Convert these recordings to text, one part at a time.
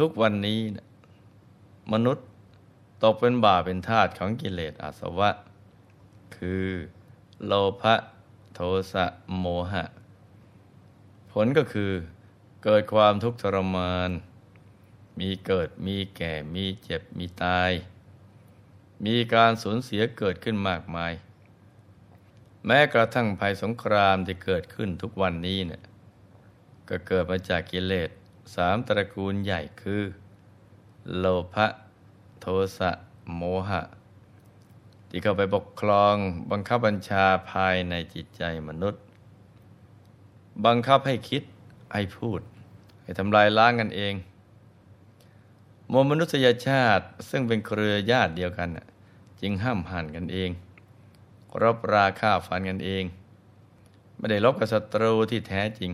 ทุกวันนี้ มนุษย์ตกเป็นบ่าเป็นทาสของกิเลสอาสวะ คือโลภะโทสะโมหะ ผลก็คือเกิดความทุกข์ทรมาน มีเกิดมีแก่มีเจ็บมีตาย มีการสูญเสียเกิดขึ้นมากมาย แม้กระทั่งภัยสงครามที่เกิดขึ้นทุกวันนี้เนี่ยก็เกิดมาจากกิเลส สามตระกูลใหญ่คือ โลภะโทสะโมหะ ที่เข้าไปปกครองบังคับบัญชาภายในจิตใจมนุษย์ บังคับให้คิดให้พูด ให้ทำลายล้างกันเองมวลมนุษยชาติซึ่งเป็นเครือญาติเดียวกัน จึงห้ามหันกันเอง รบราฆ่าฟันกันเอง ไม่ได้ลบกับศัตรูที่แท้จริง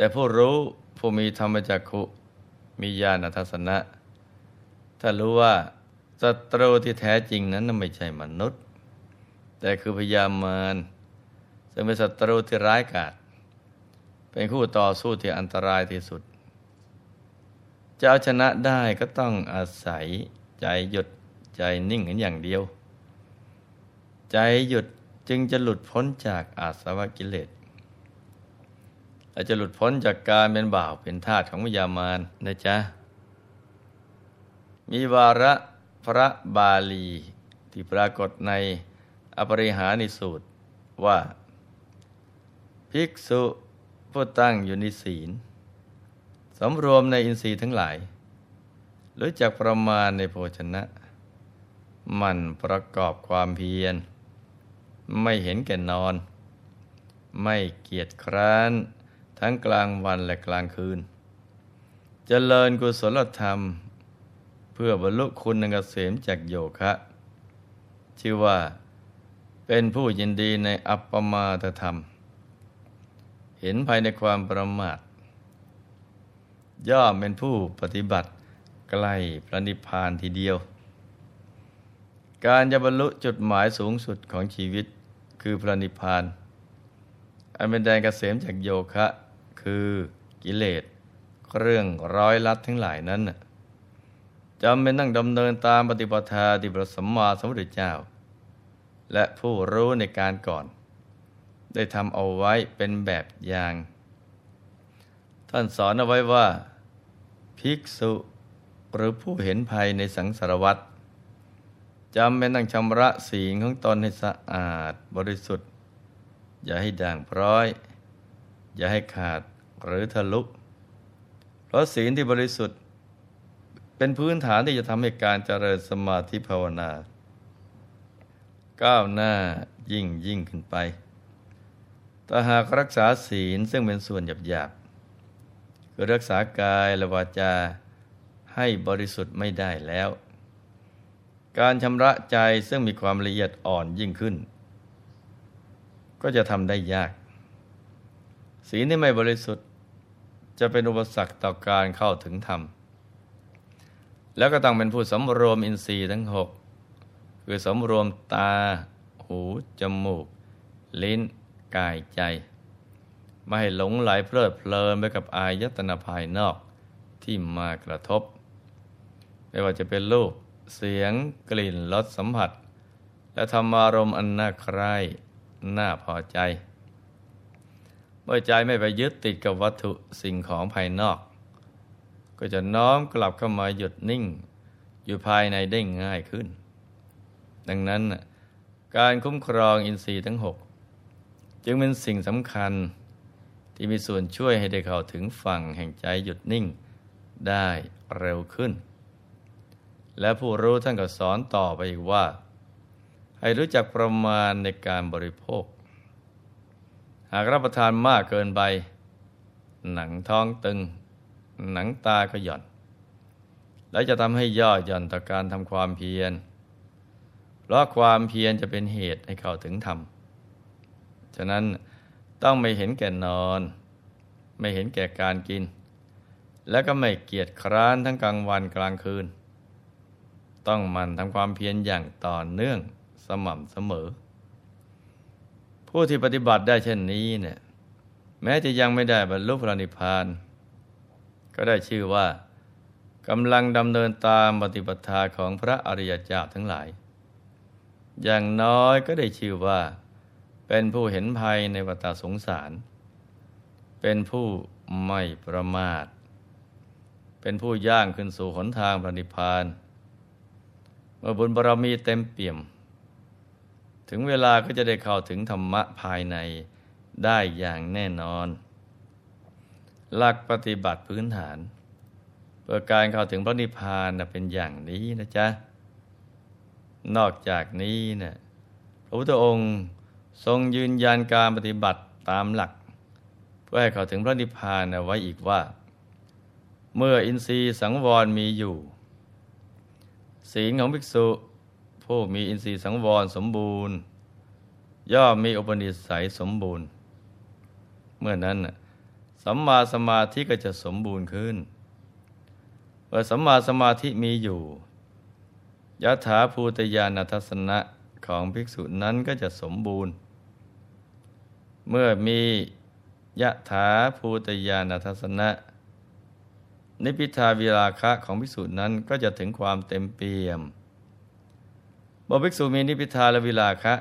แต่ผู้รู้ผู้มีธรรมจักขุมีญาณทัศนะ ถ้ารู้ว่าศัตรูที่แท้จริงนั้นไม่ใช่มนุษย์ แต่คือพยามารซึ่งเป็นศัตรูที่ร้ายกาจเป็นคู่ต่อสู้ที่อันตรายที่สุด จะเอาชนะได้ก็ต้องอาศัยใจหยุดใจนิ่งกันอย่างเดียว ใจหยุดจึงจะหลุดพ้นจากอาสวะกิเลส และจะหลุดพ้นจากการเป็นบ่าวเป็นทาสของวิญญามารนะจ๊ะ มีวาระพระบาลี ที่ปรากฏในอปริหานิสูตรว่า ภิกษุผู้ตั้งอยู่ในศีลสำรวมในอินทรีย์ทั้งหลาย รู้จักประมาณในโภชนะ มันประกอบความเพียร ไม่เห็นแก่นอน ไม่เกียจคร้าน ทั้งกลางวันและกลางคืนจเจริญกุศลธรรม เพื่อบรรลุคุณนเกษมจากโยคะ ชื่อว่าเป็นผู้ยินดีในอัปปมาตธรรม เห็นภายในความประมาท ย่อมเป็นผู้ปฏิบัติใกล้พระนิพพานทีเดียว การจะบรรลุจุดหมายสูงสุดของชีวิตคือพระนิพพาน อันเป็นแดนเกษมจากโยคะ คือกิเลสเรื่องร้อยลัดทั้งหลายนั้นจำเป็นต้องดำเนินตามปฏิปทาที่พระสัมมาสัมพุทธเจ้า และผู้รู้ในการก่อน ได้ทำเอาไว้เป็นแบบอย่าง ท่านสอนเอาไว้ว่า ภิกษุหรือผู้เห็นภัยในสังสารวัฏจำเป็นต้องชำระสีงของตนให้สะอาดบริสุทธิ์ อย่าให้ด่างพร้อย อย่าให้ขาดหรือทะลุ เพราะศีลที่บริสุทธิ์ เป็นพื้นฐานที่จะทำให้การเจริญสมาธิภาวนา ก้าวหน้ายิ่งยิ่งขึ้นไปถ้าหากรักษาศีลซึ่งเป็นส่วนหยาบๆคือรักษากายและวาจาให้บริสุทธิ์ไม่ได้แล้ว การชำระใจซึ่งมีความละเอียดอ่อนยิ่งขึ้น ก็จะทำได้ยาก ศีลที่ไม่บริสุทธิ์ จะเป็นอุปสรรคต่อการเข้าถึงธรรม แล้วก็ต้องเป็นผู้สำรวมอินทรีย์ทั้งหกคือสำรวมตา หู จมูก ลิ้น กายใจ ไม่ให้หลงไหลเพลิดเพลินไปกับอายตนะภายนอกที่มากระทบ ไม่ว่าจะเป็นรูป เสียง กลิ่น รสสัมผัส และธรรมารมณ์อันน่าใคร่น่าพอใจ เมื่อใจไม่ไปยึดติดกับวัตถุสิ่งของภายนอก ก็จะน้อมกลับเข้ามาหยุดนิ่ง อยู่ภายในได้ง่ายขึ้น ดังนั้นการคุ้มครองอินทรีย์ทั้งหกจึงเป็นสิ่งสำคัญที่มีส่วนช่วยให้ได้เข้าถึงฝั่งแห่งใจหยุดนิ่งได้เร็วขึ้น และผู้รู้ท่านก็สอนต่อไปอีกว่า ให้รู้จักประมาณในการบริโภค หากรับประทานมากเกินไป หนังท้องตึง หนังตาก็หย่อน และจะทำให้ย่อหย่อนต่อการทำความเพียร เพราะความเพียรจะเป็นเหตุให้เข้าถึงธรรม ฉะนั้นต้องไม่เห็นแก่นอน ไม่เห็นแก่การกิน และก็ไม่เกียจคร้านทั้งกลางวันกลางคืน ต้องมันทำความเพียรอย่างต่อเนื่องสม่ำเสมอ ผู้ที่ปฏิบัติได้เช่นนี้เนี่ยแม้จะยังไม่ได้บรรลุพระนิพพาน ก็ได้ชื่อว่ากำลังดำเนินตามปฏิปทาของพระอริยเจ้าทั้งหลาย อย่างน้อยก็ได้ชื่อว่า เป็นผู้เห็นภัยในวัฏสงสาร เป็นผู้ไม่ประมาท เป็นผู้ย่างขึ้นสู่หนทางพระนิพพาน เมื่อบุญบารมีเต็มเปี่ยม ถึงเวลาก็จะได้เข้าถึงธรรมะภายในได้อย่างแน่นอน หลักปฏิบัติพื้นฐาน เพื่อการเข้าถึงพระนิพพานเป็นอย่างนี้นะจ๊ะ นอกจากนี้นะพระพุทธองค์ทรงยืนยันการปฏิบัติตามหลัก เพื่อให้เข้าถึงพระนิพพานไว้อีกว่า เมื่ออินทรีย์สังวรมีอยู่ ศีลของภิกษุ ผู้มีอินทรีย์สังวรสมบูรณ์ ย่อมมีอุปนิสัยสมบูรณ์ เมื่อนั้นสัมมาสมาธิก็จะสมบูรณ์ขึ้นเมื่อสัมมาสมาธิมีอยู่ยถาภูตยานัทสนะของภิกษุนั้นก็จะสมบูรณ์ เมื่อมียะถาภูตยานัทสนะ นิพิทาวิราคะของภิกษุนั้นก็จะถึงความเต็มเปี่ยม มื่อภิกษุมีนิพิทาและวิราคะ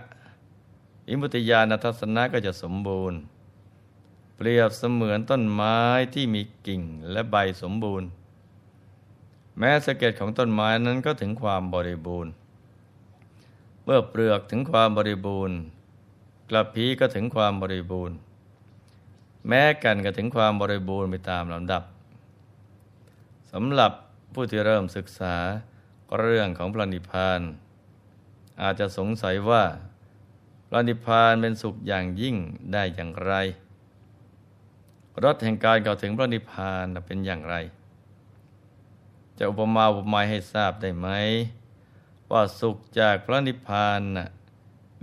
อิมุตยานัทสนะก็จะสมบูรณ์ เปรียบเสมือนต้นไม้ที่มีกิ่งและใบสมบูรณ์ แม้สเก็ดของต้นไม้นั้นก็ถึงความบริบูรณ์ เมื่อเปลือกถึงความบริบูรณ์ กระพีก็ถึงความบริบูรณ์ แม้กันก็ถึงความบริบูรณ์ไปตามลำดับสำหรับผู้ที่เริ่มศึกษาเรื่องของพระนิพพาน อาจจะสงสัยว่าพระนิพพานเป็นสุขอย่างยิ่งได้อย่างไร รถแห่งการเข้าถึงพระนิพพานเป็นอย่างไร จะอุปมาอุปไมยให้ทราบได้ไหม ว่าสุขจากพระนิพพานนะ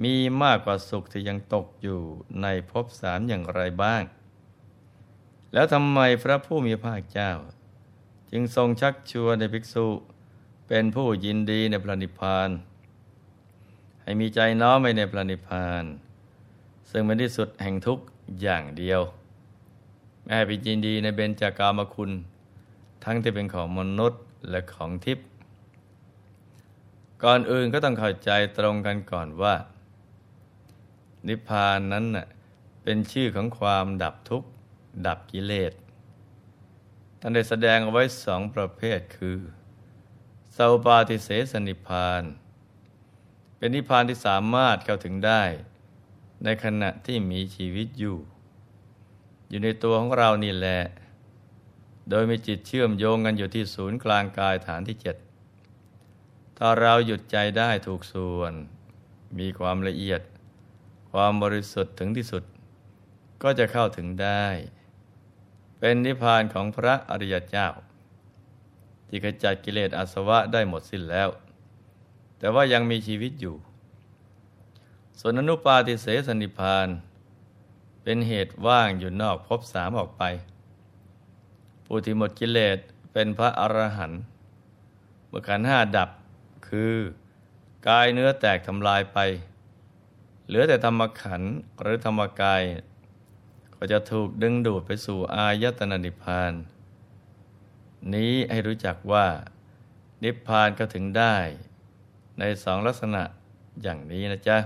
มีมากกว่าสุขที่ยังตกอยู่ในภพสามอย่างไรบ้าง แล้วทำไมพระผู้มีพระเจ้า จึงทรงชักชวนในภิกษุเป็นผู้ยินดีในพระนิพพาน ให้มีใจน้อมไปในพระนิพพาน ซึ่งเป็นที่สุดแห่งทุกอย่างเดียว แม่ไปยินดีในเบญจากามคุณ ทั้งที่เป็นของมนุษย์และของทิพย์ก่อนอื่นก็ต้องเข้าใจตรงกันก่อนว่า นิพพานนั้นน่ะเป็นชื่อของความดับทุกข์ ดับกิเลสท่านได้แสดงเอาไว้สองประเภทคือสาปาติเสสนิพพาน เป็นนิพพานที่สามารถเข้าถึงได้ ในขณะที่มีชีวิตอยู่ อยู่ในตัวของเรานี่แหละ โดยมีจิตเชื่อมโยงกันอยู่ที่ศูนย์กลางกายฐานที่เจ็ดถ้าเราหยุดใจได้ถูกส่วน มีความละเอียด ความบริสุทธิ์ถึงที่สุด ก็จะเข้าถึงได้ เป็นนิพพานของพระอริยเจ้า ที่ขจัดกิเลสอาสวะได้หมดสิ้นแล้ว แต่ว่ายังมีชีวิตอยู่ ส่วนอนุปาติเสสนิพาน เป็นเหตุว่างอยู่นอกภพสามออกไปผู้ที่หมดกิเลสเป็นพระอรหันต์เมื่อขันห้าดับคือกายเนื้อแตกทำลายไป เหลือแต่ธรรมขันหรือธรรมกาย ก็จะถูกดึงดูดไปสู่อายตนะนิพพาน นี้ให้รู้จักว่า นิพพานก็ถึงได้ ในสองลักษณะอย่างนี้นะจ๊ะ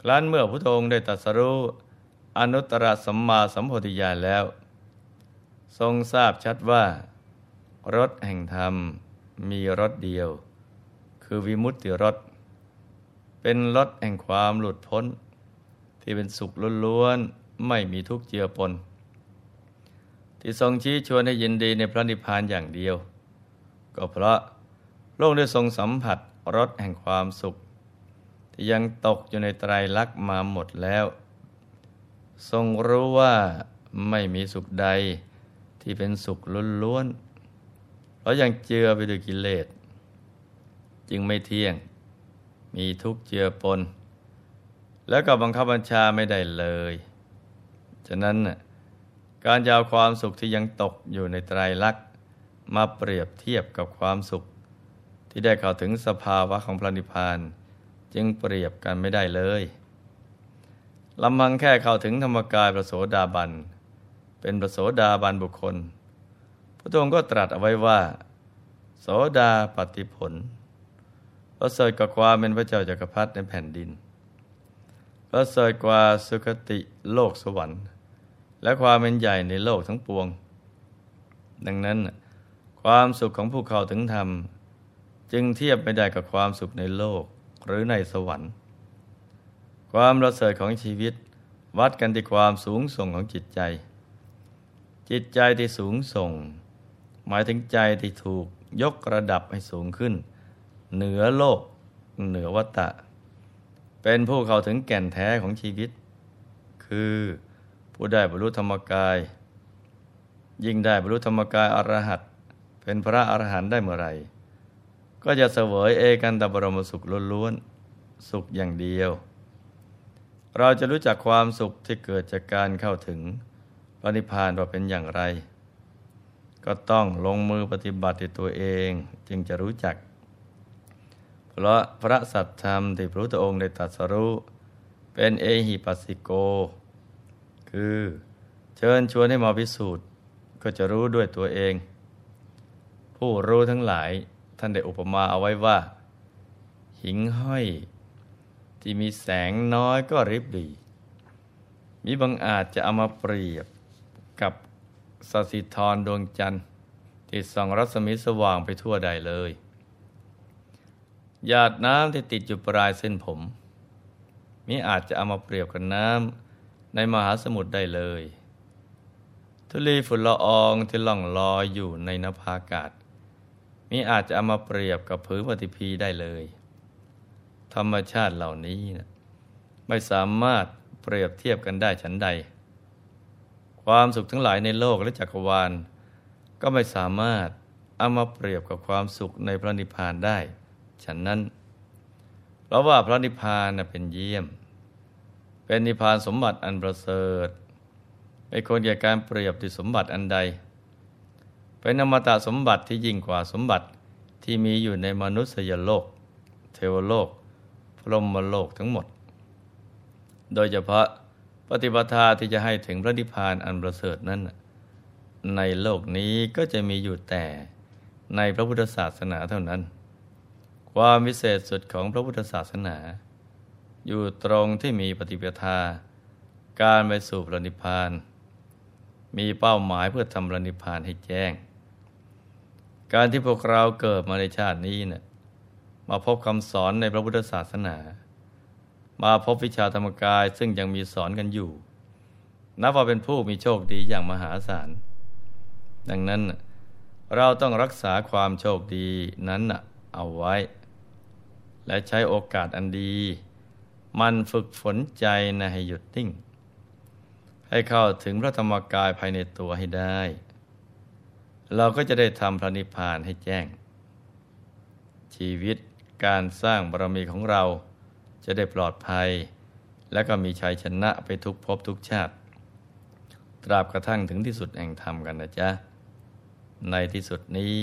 ครั้นเมื่อพระองค์ได้ตรัสรู้อนุตตรสัมมาสัมโพธิญาณแล้ว ทรงทราบชัดว่า รถแห่งธรรมมีรถเดียว คือวิมุตติรถ เป็นรถแห่งความหลุดพ้น ที่เป็นสุขล้วนๆไม่มีทุกข์เจือปน ที่ทรงชี้ชวนให้ยินดีในพระนิพพานอย่างเดียว ก็เพราะ โลกได้ทรงสัมผัสรถแห่งความสุข ที่ยังตกอยู่ในไตรลักษณ์มาหมดแล้ว ทรงรู้ว่าไม่มีสุขใดที่เป็นสุขล้วนๆเพราะยังเจือไปด้วยกิเลส จึงไม่เที่ยง มีทุกข์เจือปน แล้วก็บังคับบัญชาไม่ได้เลย ฉะนั้นการยาวความสุขที่ยังตกอยู่ในไตรลักษณ์มาเปรียบเทียบกับความสุข ที่ได้เข้าถึงสภาวะของพระนิพพานจึงเปรียบกันไม่ได้เลยลำพังแค่เข้าถึงธรรมกายประโสดาบัน เป็นประโสดาบันบุคคล พระองค์ก็ตรัสเอาไว้ว่า โสดาปฏิผลประเสริฐกว่าความเป็นพระเจ้าจักรพรรดิในแผ่นดินประเสริฐกว่าสุคติโลกสวรรค์ และความเป็นใหญ่ในโลกทั้งปวง ดังนั้น ความสุขของผู้เข้าถึงธรรม จึงเทียบไม่ได้กับความสุขในโลกหรือในสวรรค์ ความประเสริฐของชีวิต วัดกันที่ความสูงส่งของจิตใจ จิตใจที่สูงส่ง หมายถึงใจที่ถูกยกระดับให้สูงขึ้น เหนือโลก เหนือวัตตะ เป็นผู้เข้าถึงแก่นแท้ของชีวิต คือผู้ได้บรรลุธรรมกาย ยิ่งได้บรรลุธรรมกายอรหัตเป็นพระอรหันต์ได้เมื่อไร ก็จะเสวยเอกันตบรมสุขล้วนๆสุขอย่างเดียว เราจะรู้จักความสุขที่เกิดจากการเข้าถึงพระนิพพานว่าเป็นอย่างไร ก็ต้องลงมือปฏิบัติตัวเองจึงจะรู้จัก เพราะพระสัจธรรมที่พระพุทธองค์ได้ตรัสรู้เป็นเอหิปัสสิโก คือเชิญชวนให้มาพิสูจน์ก็จะรู้ด้วยตัวเอง ผู้รู้ทั้งหลาย ท่านได้อุปมาเอาไว้ว่า หิงห้อย ที่มีแสงน้อยก็ริบดีมีบางอาจจะเอามาเปรียบกับสสิธรดวงจันทร์ ที่ส่องรัศมีสว่างไปทั่วใดเลย หยาดน้ำที่ติดอยู่ปลายเส้นผมมีอาจจะเอามาเปรียบกับน้ำในมหาสมุทรได้เลย ทุลีฝุ่นละอองที่ล่องลอยอยู่ในนภาอากาศ มีอาจจะเอามาเปรียบกับผืนปฏิพีได้เลย ธรรมชาติเหล่านี้นะไม่สามารถเปรียบเทียบกันได้ฉันใด ความสุขทั้งหลายในโลกและจักรวาล ก็ไม่สามารถเอามาเปรียบกับความสุขในพระนิพพานได้ ฉันนั้น เพราะว่าพระนิพพานเป็นเยี่ยม เป็นนิพพานสมบัติอันประเสริฐไม่ควรแก่การเปรียบด้วยสมบัติอันใด เป็นอมตะสมบัติที่ยิ่งกว่าสมบัติที่มีอยู่ในมนุษยโลก เทวโลก พรหมโลกทั้งหมด โดยเฉพาะปฏิปทาที่จะให้ถึงพระนิพพานอันประเสริฐนั้น ในโลกนี้ก็จะมีอยู่แต่ในพระพุทธศาสนาเท่านั้น ความวิเศษสุดของพระพุทธศาสนา อยู่ตรงที่มีปฏิปทา การไปสู่พระนิพพาน มีเป้าหมายเพื่อทำพระนิพพานให้แจ้ง การที่พวกเราเกิดมาในชาตินี้เนะี่ยมาพบคำสอนในพระพุทธศาสนา มาพบวิชาธรรมกายซึ่งยังมีสอนกันอยู่ นับว่าเป็นผู้มีโชคดีอย่างมหาศาล ดังนั้นเราต้องรักษาความโชคดีนั้นเอาไว้ และใช้โอกาสอันดี มันฝึกฝนใจนะให้หยุดนิ่ง ให้เข้าถึงพระธรรมกายภายในตัวให้ได้ เราก็จะได้ทำพระนิพพานให้แจ้ง ชีวิตการสร้างบารมีของเราจะได้ปลอดภัย และก็มีชัยชนะไปทุกภพทุกชาติ ตราบกระทั่งถึงที่สุดแห่งธรรมกันนะจ๊ะ ในที่สุดนี้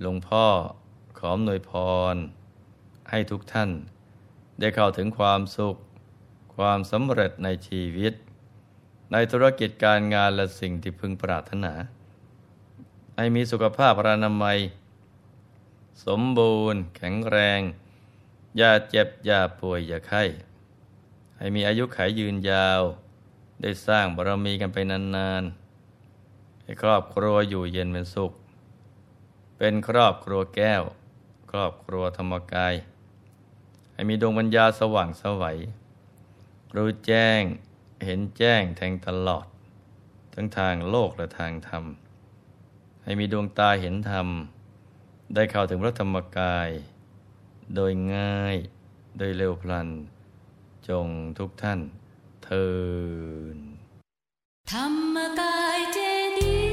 หลวงพ่อขอมนวยพร ให้ทุกท่าน ได้เข้าถึงความสุข ความสำเร็จในชีวิต ในธุรกิจการงานและสิ่งที่พึงปรารถนา ให้มีสุขภาพรานามัย สมบูรณ์ แข็งแรง อย่าเจ็บ อย่าป่วย อย่าไข้ ให้มีอายุขัยยืนยาว ได้สร้างบารมีกันไปนานๆ ให้ครอบครัวอยู่เย็นเป็นสุข เป็นครอบครัวแก้ว ครอบครัวธรรมกาย ให้มีดวงปัญญาสว่างสวัย รู้แจ้งเห็นแจ้งแทงตลอด ทั้งทางโลกและทางธรรม ให้มีดวงตาเห็นธรรม ได้เข้าถึงพระธรรมกาย โดยง่าย โดยเร็วพลัน จงทุกท่านเทินธรรมกายเจดี